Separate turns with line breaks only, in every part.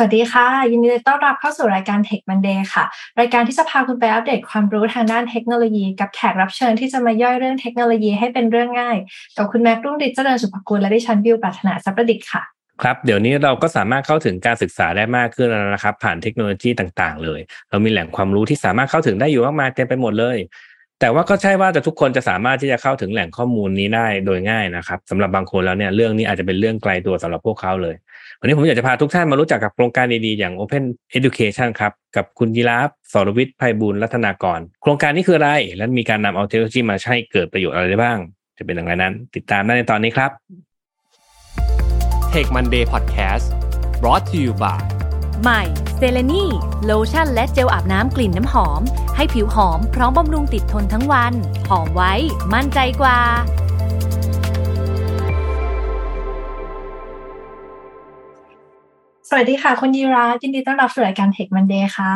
วัสดีค่ะ ยินดีต้อนรับเข้าสู่รายการ Tech Monday ค่ะ รายการที่จะพาคุณไปอัปเดตความรู้ทางด้านเทคโนโลยี กับแขกรับเชิญที่จะมาย่อยเรื่องเทคโนโลยีให้เป็นเรื่องง่าย กับคุณแม็กรุ่งฤทธิ์เจริญสุภกุลและดิฉันบิวปรัชนาสัพประดิษฐ์ค่ะ
ครับเดี๋ยวนี้เราก็สามารถเข้าถึงการศึกษาได้มากขึ้นแล้วนะครับ ผ่านเทคโนโลยีต่างๆ เลย เรามีแหล่งความรู้ที่สามารถเข้าถึงได้อยู่มากมายเต็มไปหมดเลย แต่ว่าก็ใช่ว่าจะทุกคนจะสามารถที่จะเข้าถึงแหล่งข้อมูลนี้ได้โดยง่ายนะครับสำหรับบางคนแล้วเนี่ยเรื่องนี้อาจจะเป็นเรื่องไกลตัวสำหรับพวกเขาเลย วันนี้ผมอยากจะพาทุกท่านมารู้จักกับโครงการดีๆ อย่าง Open Education ครับ กับคุณยีราฟสรวิทย์ไพบูลรัตนากร โครงการนี้คืออะไร และมีการนำเอาเทคโนโลยีมาใช้เกิดประโยชน์อะไรได้บ้าง จะเป็นอย่างไรนั้น ติดตามได้ในตอนนี้ครับ
Take Monday Podcast brought to you by
ใหม่เซเลนีโลชั่นและเจลอาบน้ำกลิ่นน้ำหอม ให้ผิวหอมพร้อมบำรุงติดทนทั้งวัน หอมไว้ มั่นใจกว่า
สวัสดีค่ะคุณยีรายินดีต้อนรับสู่รายการ Tech Monday ค่ะ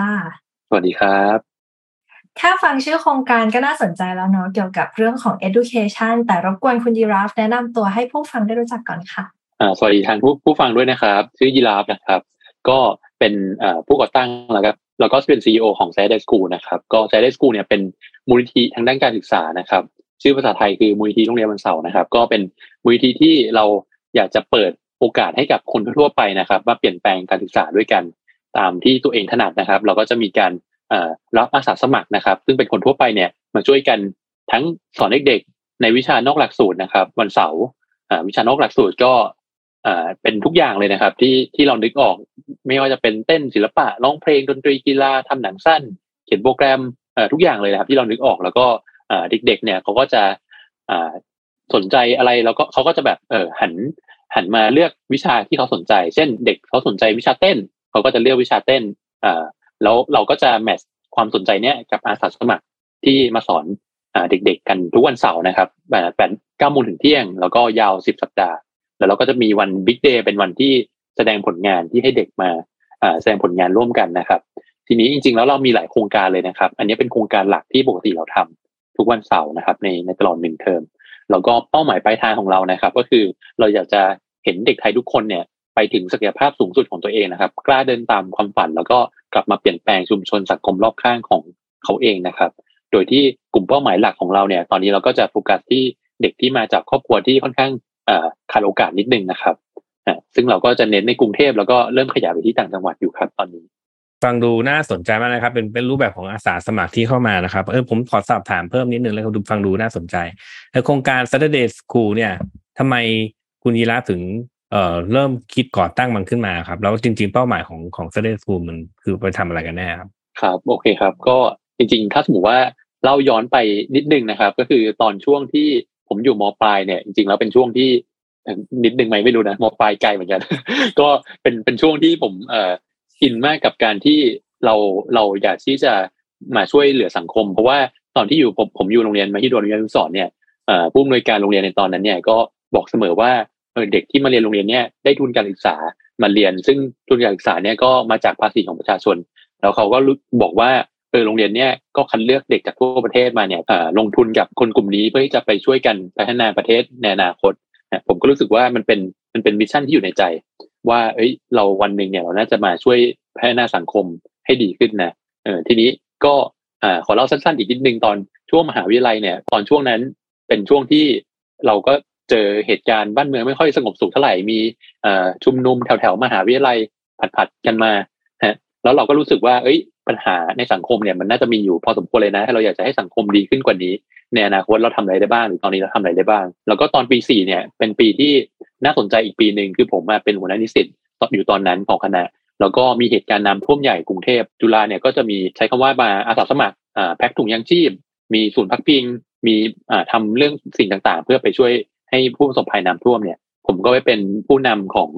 สวัสดีครับ
แค่ฟังชื่อโครงการก็น่าสนใจแล้วเนาะเกี่ยวกับเรื่องของ education แต่รบกวนคุณยีราฟแนะนำตัวให้ผู้ฟังได้รู้จักก่อนค่ะ
อ่าสวัสดีทางผู้ผู้ฟังด้วยนะครับ ชื่อยีราฟนะครับ ก็เป็นผู้ก่อตั้งแล้วครับแล้วก็เป็นซีอของ s ซ d e School นะครับก็ s ซ d e School เนี่ยเป็นมูลนิธิทางด้านการศึกษานะครับ ชื่อภาษาไทยคือมูลนิธิโรงเรียนวันเสาร์นะครับ ก็เป็นมูลนิธิที่เราอยากจะเปิดโอกาสให้กับคนทั่วไปนะครับมาเปลี่ยนแปลงการศึกษาด้วยกันตามที่ตัวเองถนัดนะครับ เราก็จะมีการรับอาสาสมัครนะครับ ซึ่งเป็นคนทั่วไปเนี่ยมาช่วยกันทั้งสอนเด็กๆในวิชานอกหลักสูตรนะครับ วันเสาร์วิชานอกหลักสูตรก็ เป็นทุกอย่างเลยนะครับ ที่ที่เรานึกออก ไม่ว่าจะเป็นเต้นศิลปะร้องเพลงดนตรีกีฬาทำหนังสั้น เขียนโปรแกรมทุกอย่างเลยนะครับ ที่เรานึกออกแล้วก็เด็ก ๆ เนี่ยเขาก็จะสนใจอะไรแล้วก็เขาก็จะแบบเออหันหันมาเลือกวิชาที่เขาสนใจ เช่น เด็กเขาสนใจวิชาเต้นเขาก็จะเลือกวิชาเต้นอ่าแล้วเราก็จะแมทความสนใจเนี้ยกับอาสาสมัครที่มาสอนอเด็กๆกันทุกวันเสาร์นะครับแปดเก้าโมงถึงเที่ยง แล้วก็ยาวสิบสัปดาห์ แล้วเราก็จะมีวันบิ๊กเดย์เป็นวันที่แสดงผลงานที่ให้เด็กมาแสดงผลงานร่วมกันนะครับ ทีนี้จริงๆแล้วเรามีหลายโครงการเลยนะครับ อันนี้เป็นโครงการหลักที่ปกติเราทำทุกวันเสาร์นะครับ ในในตลอดหนึ่งเทอมแล้วก็เป้าหมายปลายทางของเรานะครับ ก็คือเราอยากจะเห็นเด็กไทยทุกคนเนี่ยไปถึงศักยภาพสูงสุดของตัวเองนะครับ กล้าเดินตามความฝัน แล้วก็กลับมาเปลี่ยนแปลงชุมชนสังคมรอบข้างของเขาเองนะครับ โดยที่กลุ่มเป้าหมายหลักของเราเนี่ย ตอนนี้เราก็จะโฟกัสที่เด็กที่มาจากครอบครัวที่ค่อนข้าง ขาดโอกาสนิดนึงนะครับซึ่งเราก็จะเน้นในกรุงเทพแล้วก็เริ่มขยายไปที่ต่างจังหวัดอยู่ครับตอนนี้
ฟังดูน่าสนใจมากนะครับ เป็นเป็นรูปแบบของอาสาสมัครที่เข้ามานะครับเออผมขอสอบถามเพิ่มนิดนึงแล้วดูฟังดูน่าสนใจในโครงการ Saturday School เนี่ยทำไมคุณยีราถึงเอ่อเริ่มคิดก่อตั้งมันขึ้นมาครับ แล้วจริง ๆ เป้าหมายของของ Saturday School มันคือไปทำอะไรกันแน่ครับ
ครับโอเคครับ ก็จริง ๆ ถ้าสมมติว่าเล่าย้อนไปนิดนึงนะครับ ก็คือตอนช่วงที่ ผมอยู่มปลายเนี่ยจริงๆแล้วเป็นช่วงที่นิดนึงไหมไม่รู้นะมปลายไกลเหมือนกัน ก็เป็นเป็นช่วงที่ผมเอ่ออินมากกับการที่เราเราอยากที่จะมาช่วยเหลือสังคม เพราะว่าตอนที่อยู่ผมผมอยู่โรงเรียนมาที่โดนโรงเรียนสอนเนี่ยผู้อำนวยการโรงเรียนในตอนนั้นเนี่ยก็บอกเสมอว่าเด็กที่มาเรียนโรงเรียนเนี่ยได้ทุนการศึกษามาเรียน ซึ่งทุนการศึกษาเนี่ยก็มาจากภาษีของประชาชน แล้วเขาก็บอกว่า เออโรงเรียนเนี่ยก็คัดเลือกเด็กจากทั่วประเทศมาเนี่ยลงทุนกับคนกลุ่มนี้เพื่อที่จะไปช่วยกันพัฒนาประเทศในอนาคตผมก็รู้สึกว่ามันเป็นมันเป็น mission ที่อยู่ในใจ ว่า เอ้ย เราวันหนึ่งเนี่ยเราน่าจะมาช่วยพัฒนาสังคมให้ดีขึ้นนะเออทีนี้ก็อ่าขอเล่าสั้นๆอีกนิดนึงตอนช่วงมหาวิทยาลัยเนี่ย ตอนช่วงนั้นเป็นช่วงที่เราก็เจอเหตุการณ์บ้านเมืองไม่ค่อยสงบสุขเท่าไหร่มีชุมนุมแถวๆมหาวิทยาลัยผัดๆกันมาฮะแล้วเราก็รู้สึกว่า เอ้ย ปัญหาในสังคมเนี่ยมันน่าจะมีอยู่พอสมควรเลยนะ ถ้าเราอยากจะให้สังคมดีขึ้นกว่านี้ ในอนาคตเราทำอะไรได้บ้างหรือตอนนี้เราทำอะไรได้บ้าง แล้วก็ตอนปีสี่เนี่ยเป็นปีที่น่าสนใจอีกปีหนึ่งคือผมมาเป็นหัวหน้านิสิตอยู่ตอนนั้นของคณะแล้วก็มีเหตุการณ์น้ำท่วมใหญ่กรุงเทพจุฬาเนี่ยก็จะมีใช้คำว่ามาอาสาสมัครแพ็คถุงยางชีพ มีศูนย์พักพิง มีทำเรื่องสิ่งต่างๆ เพื่อไปช่วยให้ผู้ประสบภัยน้ำท่วมเนี่ย ผมก็ไปเป็นผู้นำของ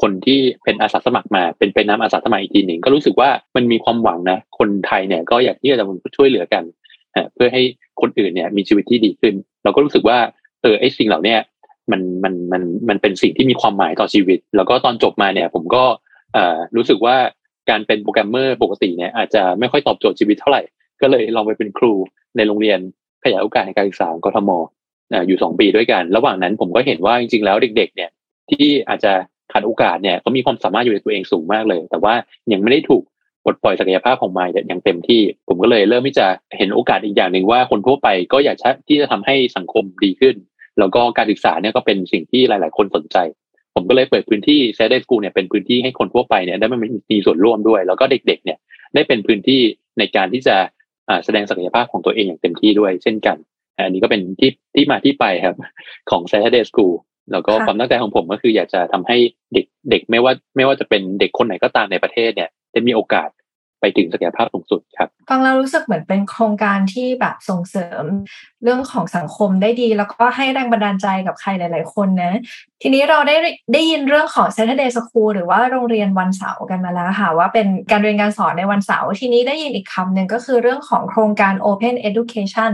คนที่เป็นอาสาสมัครมาเป็นเป็นน้ำอาสาสมัครอีกทีหนึ่งก็รู้สึกว่ามันมีความหวังนะ คนไทยเนี่ยก็อยากที่จะช่วยเหลือกันเพื่อให้คนอื่นเนี่ยมีชีวิตที่ดีขึ้น เราก็รู้สึกว่าเออไอสิ่งเหล่านี้มันมันมันมันเป็นสิ่งที่มีความหมายต่อชีวิต แล้วก็ตอนจบมาเนี่ย ผมก็รู้สึกว่าการเป็นโปรแกรมเมอร์ปกติเนี่ยอาจจะไม่ค่อยตอบโจทย์ชีวิตเท่าไหร่ ก็เลยลองไปเป็นครูในโรงเรียนขยายโอกาสในการศึกษากทมอยู่สองปีด้วยกัน ระหว่างนั้นผมก็เห็นว่าจริงๆแล้วเด็ก ๆ เนี่ยที่อาจจะ ขาดโอกาสเนี่ยเขามีความสามารถอยู่ในตัวเองสูงมากเลย แต่ว่ายังไม่ได้ถูกปลดปล่อยศักยภาพของมายอย่างเต็มที่ ผมก็เลยเริ่มที่จะเห็นโอกาสอีกอย่างหนึ่งว่าคนทั่วไปก็อยากที่จะทำให้สังคมดีขึ้น แล้วก็การศึกษาเนี่ยก็เป็นสิ่งที่หลาย ๆ คนสนใจ ผมก็เลยเปิดพื้นที่เซเดสกูเนี่ยเป็นพื้นที่ให้คนทั่วไปเนี่ยได้มามีส่วนร่วมด้วย แล้วก็เด็ก ๆ เนี่ยได้เป็นพื้นที่ในการที่จะแสดงศักยภาพของตัวเองอย่างเต็มที่ด้วย เช่นกัน อันนี้ก็เป็นที่ที่มาที่ไปครับของ Saturday School แล้วก็ความตั้งใจของผมก็คืออยากจะทำให้เด็กเด็กไม่ว่าไม่ว่าจะเป็นเด็กคนไหนก็ตามในประเทศเนี่ยได้มีโอกาสไปถึงศักยภาพสูงสุดครับ
ฟังแล้วรู้สึกเหมือนเป็นโครงการที่แบบส่งเสริมเรื่องของสังคมได้ดี แล้วก็ให้แรงบันดาลใจกับใครหลาย ๆ คนนะ ทีนี้เราได้ได้ยินเรื่องของ Saturday School หรือว่าโรงเรียนวันเสาร์กันมาแล้วค่ะ ว่าเป็นการเรียนการสอนในวันเสาร์ทีนี้ได้ยินอีกคำหนึ่งก็คือเรื่องของโครงการ Open Education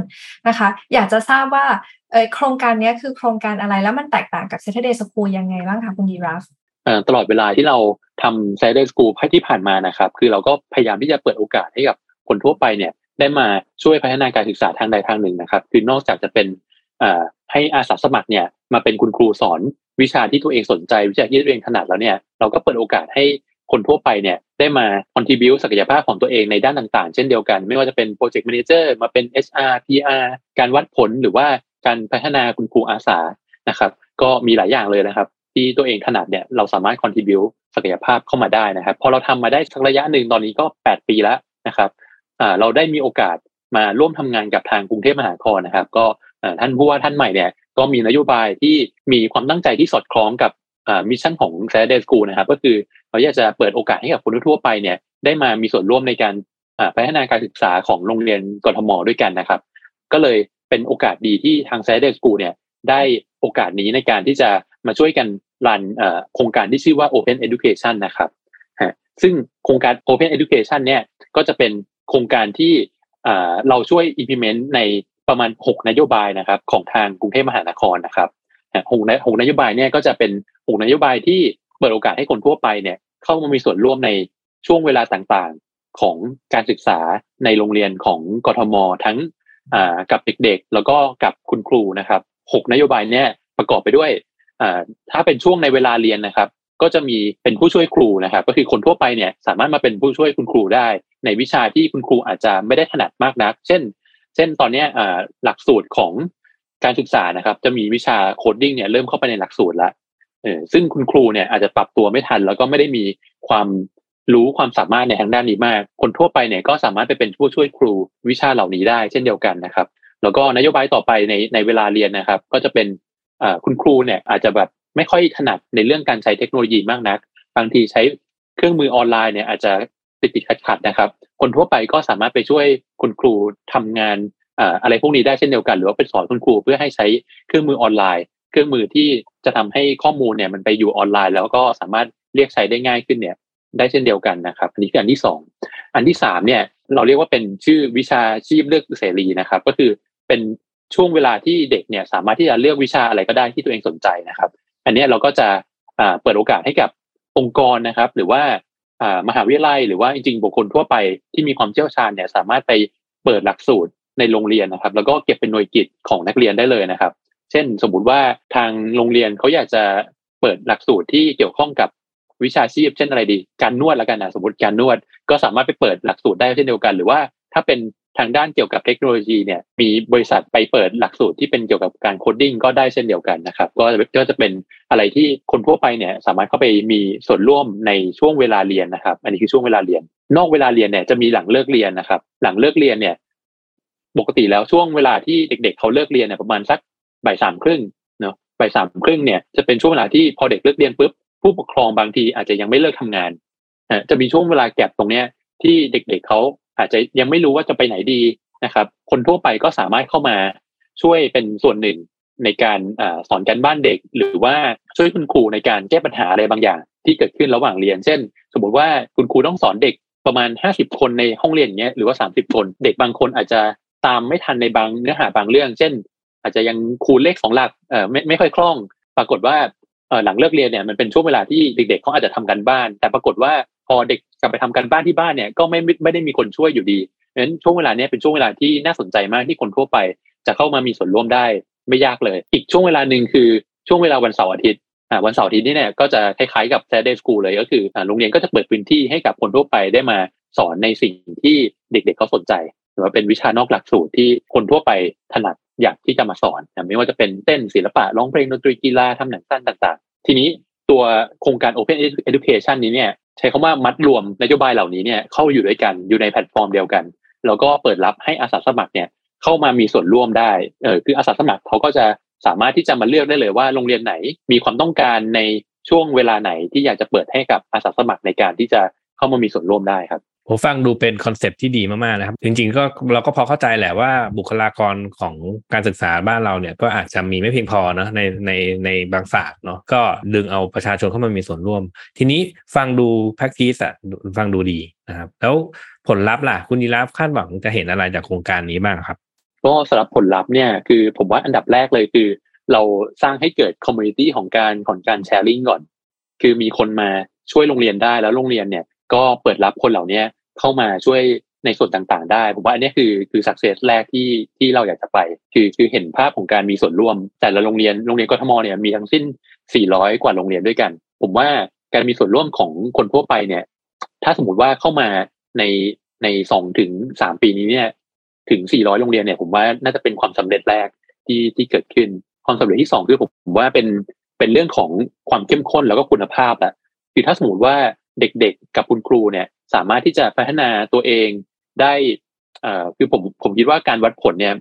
นะคะ อยากจะทราบว่า โครงการนี้คือโครงการอะไรแล้วมันแตกต่างกับ Saturday School ยังไงบ้างคะคุณยีราฟ
ตลอดเวลาที่เราทำ Saturday School ที่ผ่านมานะครับ คือเราก็พยายามที่จะเปิดโอกาสให้กับคนทั่วไปเนี่ย ได้มาช่วยพัฒนาการศึกษาทางใดทางหนึ่งนะครับ คือนอกจากจะเป็นให้อาสาสมัครเนี่ยมาเป็นคุณครูสอนวิชาที่ตัวเองสนใจวิชาที่ตัวเองถนัดแล้วเนี่ยเราก็เปิดโอกาสให้คนทั่วไปเนี่ยได้มา contribu ศักยภาพของตัวเองในด้านต่างๆ เช่นเดียวกัน ไม่ว่าจะเป็น project manager มาเป็น HR PR การวัดผลหรือว่า การพัฒนาคุณครูอาสานะครับ ก็มีหลายอย่างเลยนะครับ ที่ตัวเองถนัดเนี่ยเราสามารถ contribute ศักยภาพเข้ามาได้นะครับ พอเราทำมาได้สักระยะหนึ่งตอนนี้ก็ 8 ปีแล้วนะครับเราได้มีโอกาสมาร่วมทำงานกับทางกรุงเทพมหานครนะครับ ก็ท่านผู้ว่าท่านใหม่เนี่ยก็มีนโยบายที่มีความตั้งใจที่สอดคล้องกับ mission ของ Saturday School นะครับ ก็คือเราอยากจะเปิดโอกาสให้กับคนทั่วไปเนี่ยได้มามีส่วนร่วมในการพัฒนาการศึกษาของโรงเรียนกรทมด้วยกันนะครับ ก็เลย เป็นโอกาสดีที่ทาง Saturday School เนี่ยได้โอกาสนี้ในการที่จะมาช่วยกันรันโครงการที่ชื่อว่า Open Education นะครับซึ่งโครงการ Open Education เนี่ยก็จะเป็นโครงการที่เราช่วย implement ในประมาณ 6 นโยบายนะครับของทางกรุงเทพมหานครนะครับหกหกนโยบายเนี่ยก็จะเป็นหกนโยบายที่เปิดโอกาสให้คนทั่วไปเนี่ยเข้ามามีส่วนร่วมในช่วงเวลาต่างๆของการศึกษาในโรงเรียนของกทม ทั้ง กับเด็กๆ แล้วก็กับคุณครูนะครับหกนโยบายเนี่ยประกอบไปด้วยถ้าเป็นช่วงในเวลาเรียนนะครับ ก็จะมีเป็นผู้ช่วยครูนะครับ ก็คือคนทั่วไปเนี่ยสามารถมาเป็นผู้ช่วยคุณครูได้ ในวิชาที่คุณครูอาจจะไม่ได้ถนัดมากนัก เช่น เช่นตอนนี้หลักสูตรของการศึกษานะครับ จะมีวิชา coding เนี่ยเริ่มเข้าไปในหลักสูตรแล้วเออซึ่งคุณครูเนี่ยอาจจะปรับตัวไม่ทัน แล้วก็ไม่ได้มีความ รู้ความสามารถในทางด้านนี้มาก คนทั่วไปเนี่ยก็สามารถไปเป็นผู้ช่วยครูวิชาเหล่านี้ได้เช่นเดียวกันนะครับ แล้วก็นโยบายต่อไปในในเวลาเรียนนะครับ ก็จะเป็นคุณครูเนี่ยอาจจะแบบไม่ค่อยถนัดในเรื่องการใช้เทคโนโลยีมากนัก บางทีใช้เครื่องมือออนไลน์เนี่ยอาจจะติดติดขัดขัดนะครับ คนทั่วไปก็สามารถไปช่วยคุณครูทำงานอะไรพวกนี้ได้เช่นเดียวกัน หรือว่าไปสอนคุณครูเพื่อให้ใช้เครื่องมือออนไลน์ เครื่องมือที่จะทำให้ข้อมูลเนี่ยมันไปอยู่ออนไลน์ แล้วก็สามารถเรียกใช้ได้ง่ายขึ้นเนี่ย ได้เช่นเดียวกันนะครับอันนี้คืออันที่สองอันที่สามเนี่ยเราเรียกว่าเป็นชื่อวิชาชีพเลือกเสรีนะครับ ก็คือเป็นช่วงเวลาที่เด็กเนี่ยสามารถที่จะเลือกวิชาอะไรก็ได้ที่ตัวเองสนใจนะครับ อันนี้เราก็จะเปิดโอกาสให้กับองค์กรนะครับ หรือว่ามหาวิทยาลัย หรือว่าจริงๆบุคคลทั่วไปที่มีความเชี่ยวชาญเนี่ยสามารถไปเปิดหลักสูตรในโรงเรียนนะครับ แล้วก็เก็บเป็นหน่วยกิตของนักเรียนได้เลยนะครับ เช่น สมมติว่าทางโรงเรียนเขาอยากจะเปิดหลักสูตรที่เกี่ยวข้องกับ วิชาชีพเช่นอะไรดี การนวดแล้วกันนะสมมติการนวด ก็สามารถไปเปิดหลักสูตรได้เช่นเดียวกัน หรือว่าถ้าเป็นทางด้านเกี่ยวกับเทคโนโลยีเนี่ยมีบริษัทไปเปิดหลักสูตรที่เป็นเกี่ยวกับการ coding ก็ได้เช่นเดียวกันนะครับก็ก็จะเป็นอะไรที่คนทั่วไปเนี่ยสามารถเข้าไปมีส่วนร่วมในช่วงเวลาเรียนนะครับ อันนี้คือช่วงเวลาเรียน นอกเวลาเรียนเนี่ยจะมีหลังเลิกเรียนนะครับ หลังเลิกเรียนเนี่ยปกติแล้วช่วงเวลาที่เด็ก ๆเขาเลิกเรียนเนี่ยประมาณสักบ่ายสามครึ่งเนาะบ่ายสามครึ่งเนี่ยจะเป็นช่วงเวลาที่พอเด็กเลิกเรียนปุ๊บ ผู้ปกครองบางทีอาจจะยังไม่เลิกทำงานจะมีช่วงเวลาแก็บตรงเนี้ย ที่เด็กๆเขาอาจจะยังไม่รู้ว่าจะไปไหนดีนะครับ คนทั่วไปก็สามารถเข้ามาช่วยเป็นส่วนหนึ่งในการอสอนการบ้านเด็ก หรือว่าช่วยคุณครูในการแก้ปัญหาอะไรบางอย่าง ที่เกิดขึ้นระหว่างเรียน เช่น สมมติว่าคุณครูต้องสอนเด็กประมาณห้าสิบคนในห้องเรียนเงี้ยหรือว่าสามสิบคน เด็กบางคนอาจจะตามไม่ทันในบางเนื้อหาบางเรื่อง เช่น อาจจะยังคูณเลขสองหลักเอ่อไม่ไม่ค่อยคล่อง ปรากฏว่า หลังเลิกเรียนเนี่ยมันเป็นช่วงเวลาที่เด็กๆเขาอาจจะทำกันบ้าน แต่ปรากฏว่าพอเด็กกลับไปทำกันบ้านที่บ้านเนี่ยก็ไม่ไม่ได้มีคนช่วยอยู่ดีเพราะฉะนั้นช่วงเวลานี้เป็นช่วงเวลาที่น่าสนใจมากที่คนทั่วไป จะเข้ามามีส่วนร่วมได้ไม่ยากเลย อีกช่วงเวลาหนึ่งคือช่วงเวลาวันเสาร์อาทิตย์วันเสาร์อาทิตย์นี้เนี่ยก็จะคล้ายๆกับ Saturday School เลยก็คือโรงเรียนก็จะเปิดพื้นที่ให้กับคนทั่วไปได้มาสอนในสิ่งที่เด็กๆเขาสนใจ หรือว่าเป็นวิชานอกหลักสูตรที่คนทั่วไปถนัด อยากที่จะมาสอนไม่ว่าจะเป็นเต้นศิลปะร้องเพลงดนตรีกีฬาทำหนังสั้นต่างๆ ทีนี้ตัวโครงการ Open Education นี้เนี่ยใช้คำว่ามัดรวมนโยบายเหล่านี้เนี่ยเข้าอยู่ด้วยกันอยู่ในแพลตฟอร์มเดียวกัน แล้วก็เปิดรับให้อาสาสมัครเนี่ยเข้ามามีส่วนร่วมได้เออคืออาสาสมัครเขาก็จะสามารถที่จะมาเลือกได้เลยว่าโรงเรียนไหนมีความต้องการในช่วงเวลาไหนที่อยากจะเปิดให้กับอาสาสมัครในการที่จะเข้ามามีส่วนร่วมได้ครับ
ผมฟังดูเป็นคอนเซปที่ดีมากๆนะครับ จริง ๆ ก็เราก็พอเข้าใจแหละว่าบุคลากรของการศึกษาบ้านเราเนี่ยก็อาจจะมีไม่เพียงพอเนาะในในในบางศาสตร์เนาะก็ดึงเอาประชาชนเข้ามามีส่วนร่วม ทีนี้ฟังดูแพ็กทีสอะฟังดูดีนะครับ แล้วผลลัพธ์ล่ะ คุณยีราฟคาดหวังจะเห็นอะไรจากโครงการนี้บ้างครับ
ก็สำหรับผลลัพธ์เนี่ยคือผมว่าอันดับแรกเลยคือ เราสร้างให้เกิด community ของการของการ sharing ก่อน คือมีคนมาช่วยโรงเรียนได้แล้วโรงเรียนเนี่ย ก็เปิดรับคนเหล่านี้เข้ามาช่วยในส่วนต่างๆ ได้ ผมว่าอันนี้คือคือ success แรกที่ที่เราอยากจะไป คือคือเห็นภาพของการมีส่วนร่วม แต่ละโรงเรียนโรงเรียนกทมเนี่ยมีทั้งสิ้น 400 กว่าโรงเรียนด้วยกัน ผมว่าการมีส่วนร่วมของคนทั่วไปเนี่ย ถ้าสมมติว่าเข้ามาในในสองถึงสามปีนี้เนี่ยถึง 400 โรงเรียนเนี่ยผมว่าน่าจะเป็นความสำเร็จแรกที่ที่เกิดขึ้น ความสำเร็จที่สองคือผมว่าเป็นเป็นเรื่องของความเข้มข้นแล้วก็คุณภาพอะคือถ้าสมมติว่า เด็กๆ กับคุณครูเนี่ย สามารถที่จะพัฒนาตัวเองได้อ่คือผมผมคิดว่าการวัดผลเนี่ย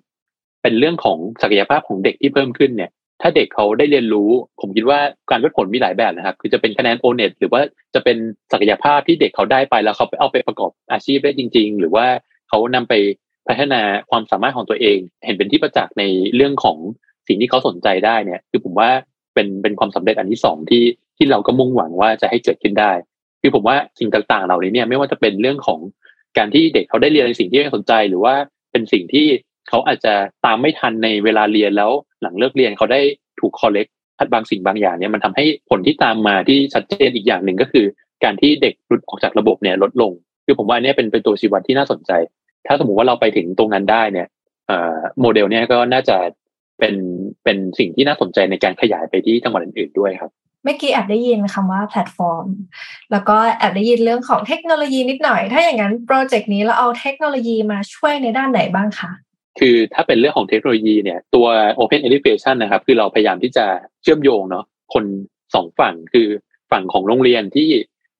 เป็นเรื่องของศักยภาพของเด็กที่เพิ่มขึ้นเนี่ย ถ้าเด็กเขาได้เรียนรู้ ผมคิดว่าการวัดผลมีหลายแบบนะครับ คือจะเป็นคะแนนโอเน็ตหรือว่าจะเป็นศักยภาพที่เด็กเขาได้ไปแล้วเขาไปเอาไปประกอบอาชีพได้จริง ๆ หรือว่าเขานำไปพัฒนาความสามารถของตัวเอง เห็นเป็นที่ประจักษ์ในเรื่องของสิ่งที่เขาสนใจได้เนี่ย คือผมว่าเป็นเป็นความสำเร็จอันที่สองที่ที่เราก็มุ่งหวังว่าจะให้เกิดขึ้นได้ คือผมว่าสิ่งต่างๆ เหล่านี้เนี่ยไม่ว่าจะเป็นเรื่องของการที่เด็กเขาได้เรียนในสิ่งที่เขาสนใจหรือว่าเป็นสิ่งที่เขาอาจจะตามไม่ทันในเวลาเรียนแล้วหลังเลิกเรียนเขาได้ถูก correct บางสิ่งบางอย่างเนี่ยมันทำให้ผลที่ตามมาที่ชัดเจนอีกอย่างหนึ่งก็คือ การที่เด็กหลุดออกจากระบบเนี่ยลดลง คือผมว่านี่เป็นเป็นตัวชี้วัดที่น่าสนใจ ถ้าสมมติว่าเราไปถึงตรงนั้นได้เนี่ยโมเดลเนี่ยก็น่าจะเป็นเป็นสิ่งที่น่าสนใจในการขยายไปที่จังหวัดอื่นๆด้วยครับ
เมื่อกี้แอบได้ยินคำว่าแพลตฟอร์ม แล้วก็แอบได้ยินเรื่องของเทคโนโลยีนิดหน่อย ถ้าอย่างนั้น project นี้เราเอาเทคโนโลยีมาช่วยในด้านไหนบ้างคะ
คือถ้าเป็นเรื่องของเทคโนโลยีเนี่ยตัว Open Education นะครับ คือเราพยายามที่จะเชื่อมโยงเนาะคนสองฝั่งคือฝั่งของโรงเรียนที่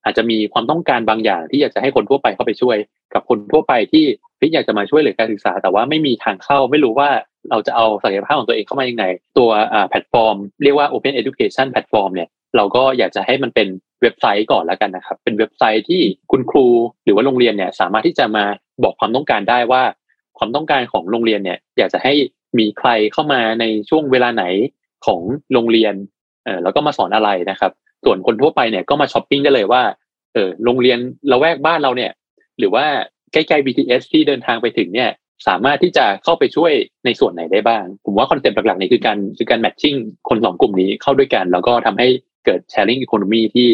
อาจจะมีความต้องการบางอย่างที่อยากจะให้คนทั่วไปเข้าไปช่วย กับคนทั่วไปที่ ที่อยากจะมาช่วยเหลือการศึกษา แต่ว่าไม่มีทางเข้าไม่รู้ว่าเราจะเอาศักยภาพของตัวเองเข้ามายังไงตัวแพลตฟอร์ม เรียกว่า Open Education Platform เนี่ยเราก็อยากจะให้มันเป็นเว็บไซต์ก่อนแล้วกันนะครับ เป็นเว็บไซต์ที่คุณครูหรือว่าโรงเรียนเนี่ยสามารถที่จะมาบอกความต้องการได้ว่า ความต้องการของโรงเรียนเนี่ยอยากจะให้มีใครเข้ามาในช่วงเวลาไหนของโรงเรียนเออแล้วก็มาสอนอะไรนะครับ ส่วนคนทั่วไปเนี่ยก็มาช้อปปิ้งได้เลยว่าเออโรงเรียนเราแถวบ้านเราเนี่ย หรือว่า ใกล้ๆ BTS ที่เดินทางไปถึงเนี่ยสามารถที่จะเข้าไปช่วยในส่วนไหนได้บ้าง ผมว่า concept หลักๆนี่คือการคือการ matching คนสองกลุ่มนี้เข้าด้วยกัน แล้วก็ทำให้เกิด sharing economy ที่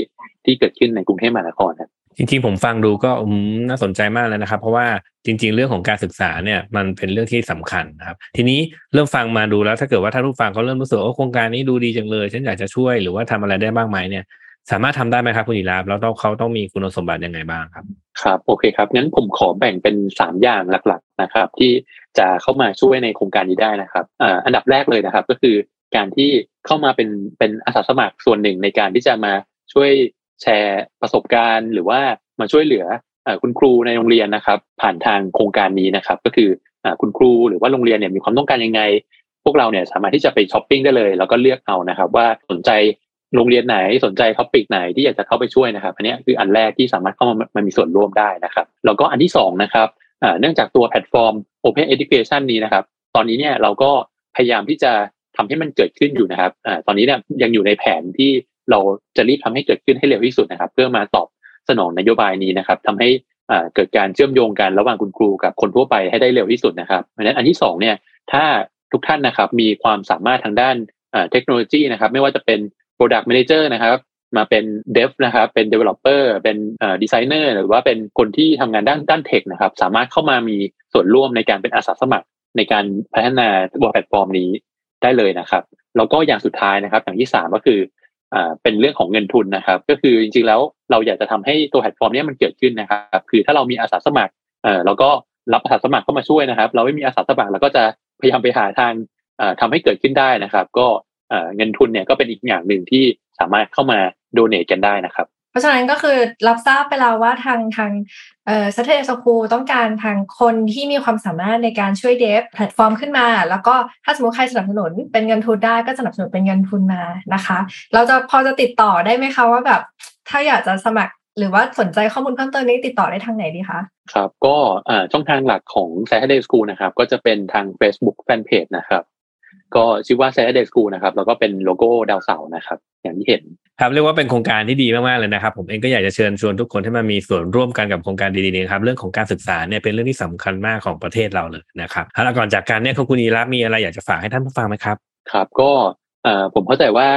ที่เกิดขึ้นในกรุงเทพมหานครครับ
จริงๆผมฟังดูก็น่าสนใจมากเลยนะครับ เพราะว่าจริง ๆ เรื่องของการศึกษาเนี่ยมันเป็นเรื่องที่สำคัญนะครับ ทีนี้เริ่มฟังมาดูแล้วถ้าเกิดว่าท่านผู้ฟังเขาเริ่มรู้สึกว่าโครงการนี้ดูดีจังเลย ฉันอยากจะช่วยหรือว่าทำอะไรได้บ้างไหมเนี่ย สามารถทำได้ไหมครับคุณอิราบแล้วต้องเขาต้องมีคุณสมบัติยังไงบ้างครับ
ครับโอเคครับงั้นผมขอแบ่งเป็นสามอย่างหลักๆนะครับ ที่จะเข้ามาช่วยในโครงการนี้ได้นะครับอันดับแรกเลยนะครับ ก็คือการที่เข้ามาเป็นเป็นอาสาสมัครส่วนหนึ่งในการที่จะมาช่วยแชร์ประสบการณ์ หรือว่ามาช่วยเหลือคุณครูในโรงเรียนนะครับ ผ่านทางโครงการนี้นะครับ ก็คือคุณครูหรือว่าโรงเรียนเนี่ยมีความต้องการยังไง พวกเราเนี่ยสามารถที่จะไปช้อปปิ้งได้เลย แล้วก็เลือกเอานะครับ ว่าสนใจ โรงเรียนไหนสนใจ topic ไหนที่อยากจะเข้าไปช่วยนะครับ อันนี้คืออันแรกที่สามารถเข้ามามามีส่วนร่วมได้นะครับ แล้วก็อันที่2นะครับเนื่องจากตัวแพลตฟอร์ม Open Education นี้นะครับ ตอนนี้เนี่ยเราก็พยายามที่จะทำให้มันเกิดขึ้นอยู่นะครับอตอนนี้เนี่ยยังอยู่ในแผนที่เราจะรีบทำให้เกิดขึ้นให้เร็วที่สุดนะครับ เพื่อมาตอบสนองนโยบายนี้นะครับทำให้เกิดการเชื่อมโยงกันระหว่างคุณครูกับคนทั่วไปให้ได้เร็วที่สุดนะครับเพราะฉะนั้นอันที่2เนี่ยถ้าทุกท่านนะครับมีความสามารถทางด้านเทคโนโลยีนะครับ ไม่ว่าจะเป็น Product Manager นะครับมาเป็น Dev นะครับ เป็น Developer เป็นดีไซเนอร์หรือว่าเป็นคนที่ทำงานด้านด้าน tech นะครับ สามารถเข้ามามีส่วนร่วมในการเป็นอาสาสมัคร ในการพัฒนาตัวแพลตฟอร์มนี้ได้เลยนะครับ แล้วก็อย่างสุดท้ายนะครับ อย่างที่สามก็คืออ่าเป็นเรื่องของเงินทุนนะครับ ก็คือจริงๆแล้วเราอยากจะทำให้ตัวแพลตฟอร์มนี้มันเกิดขึ้นนะครับ คือถ้าเรามีอาสาสมัครเอ่อเราก็รับอาสาสมัครเข้ามาช่วยนะครับ เราไม่มีอาสาสมัครเราก็จะพยายามไปหาทางอ่าทำให้เกิดขึ้นได้นะครับ ก็ เงินทุนเนี่ยก็เป็นอีกอย่างหนึ่งที่สามารถเข้ามาโดเนทกันได้นะครับ
เพราะฉะนั้นก็คือรับทราบไปแล้วว่าทางทางเอ่อ Saturday School ต้องการทางคนที่มีความสามารถในการช่วยเดฟแพลตฟอร์มขึ้นมา แล้วก็ถ้าสมมติใครสนับสนุนเป็นเงินทุนได้ก็สนับสนุนเป็นเงินทุนมานะคะ เราจะพอจะติดต่อได้ไหมคะว่าแบบ ถ้าอยากจะสมัครหรือว่าสนใจข้อมูลเพิ่มเติมนี้ติดต่อได้ทางไหนดีคะ
ครับ ก็อ่าช่องทางหลักของ Saturday School นะครับ ก็จะเป็นทาง Facebook Fanpage นะครับ ก็ชื่อว่า Saturday School นะครับ แล้วก็เป็นโลโก้ดาวเสาร์นะครับ อย่างที่เห็น
ครับเรียกว่าเป็นโครงการที่ดีมากๆเลยนะครับ ผมเองก็อยากจะเชิญชวนทุกคนให้มามีส่วนร่วมกันกับโครงการดีๆนี้ครับเรื่องของการศึกษาเนี่ยเป็นเรื่องที่สำคัญมากของประเทศเราเลยนะครับแล้วก่อนจากการเนี่ยคุณนีรับมีอะไรอยากจะฝากให้ท่านผู้ฟังไหมครับ
ครับ ก็เอ่อผมเข้าใจว่า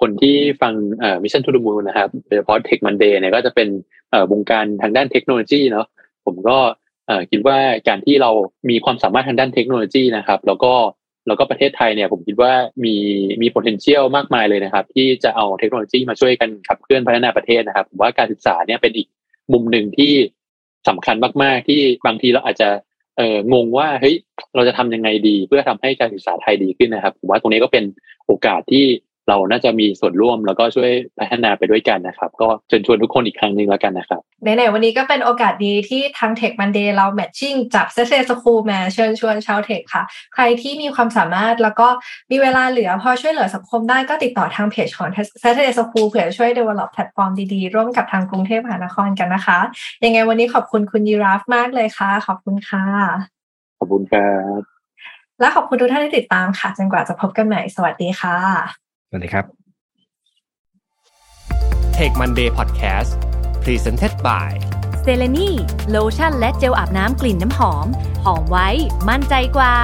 คนที่ฟังเอ่อ Mission to the Moon นะครับโดยเฉพาะ Tech Monday เนี่ยก็จะเป็นเอ่อวงการทางด้านเทคโนโลยีเนาะผมก็เอ่อคิดว่าการที่เรามีความสามารถทางด้านเทคโนโลยีนะครับ แล้วก็ แล้วก็ประเทศไทยเนี่ยผมคิดว่ามีมี potential มากมายเลยนะครับ ที่จะเอาเทคโนโลยีมาช่วยกันขับเคลื่อนพัฒนาประเทศนะครับผมว่าการศึกษาเนี่ยเป็นอีกมุมหนึ่งที่สำคัญมาก ๆ ที่บางทีเราอาจจะเอองงว่าเฮ้ยเราจะทำยังไงดี เพื่อทำให้การศึกษาไทยดีขึ้นนะครับผมว่าตรงนี้ก็เป็นโอกาสที่ เราน่าจะมีส่วนร่วมแล้วก็ช่วยพัฒนาไปด้วยกันนะครับ ก็เชิญชวนทุกคนอีกครั้งหนึ่งแล้วกันนะครับ
ไหนๆวันนี้ก็เป็นโอกาสดีที่ทาง Tech Monday เราแมทชิ่งจับ Saturday School มาเชิญชวนชาวเทคค่ะ ใครที่มีความสามารถแล้วก็มีเวลาเหลือพอช่วยเหลือสังคมได้ก็ติดต่อทางเพจของ Saturday School เผื่อช่วย develop แพลตฟอร์มดีๆ ร่วมกับทางกรุงเทพมหานครกันนะคะ ยังไงวันนี้ขอบคุณคุณยีราฟมากเลยค่ะ ขอบคุณค่ะ
ขอบคุณครับ
และขอบคุณทุกท่านที่ติดตามค่ะ จนกว่าจะพบกันใหม่ สวัสดีค่ะ
สวัสดีครับ
Tech Monday Podcast presented by
เซเลนีโลชั่นและเจลอาบน้ำกลิ่นน้ำหอม หอมไว้ มั่นใจกว่า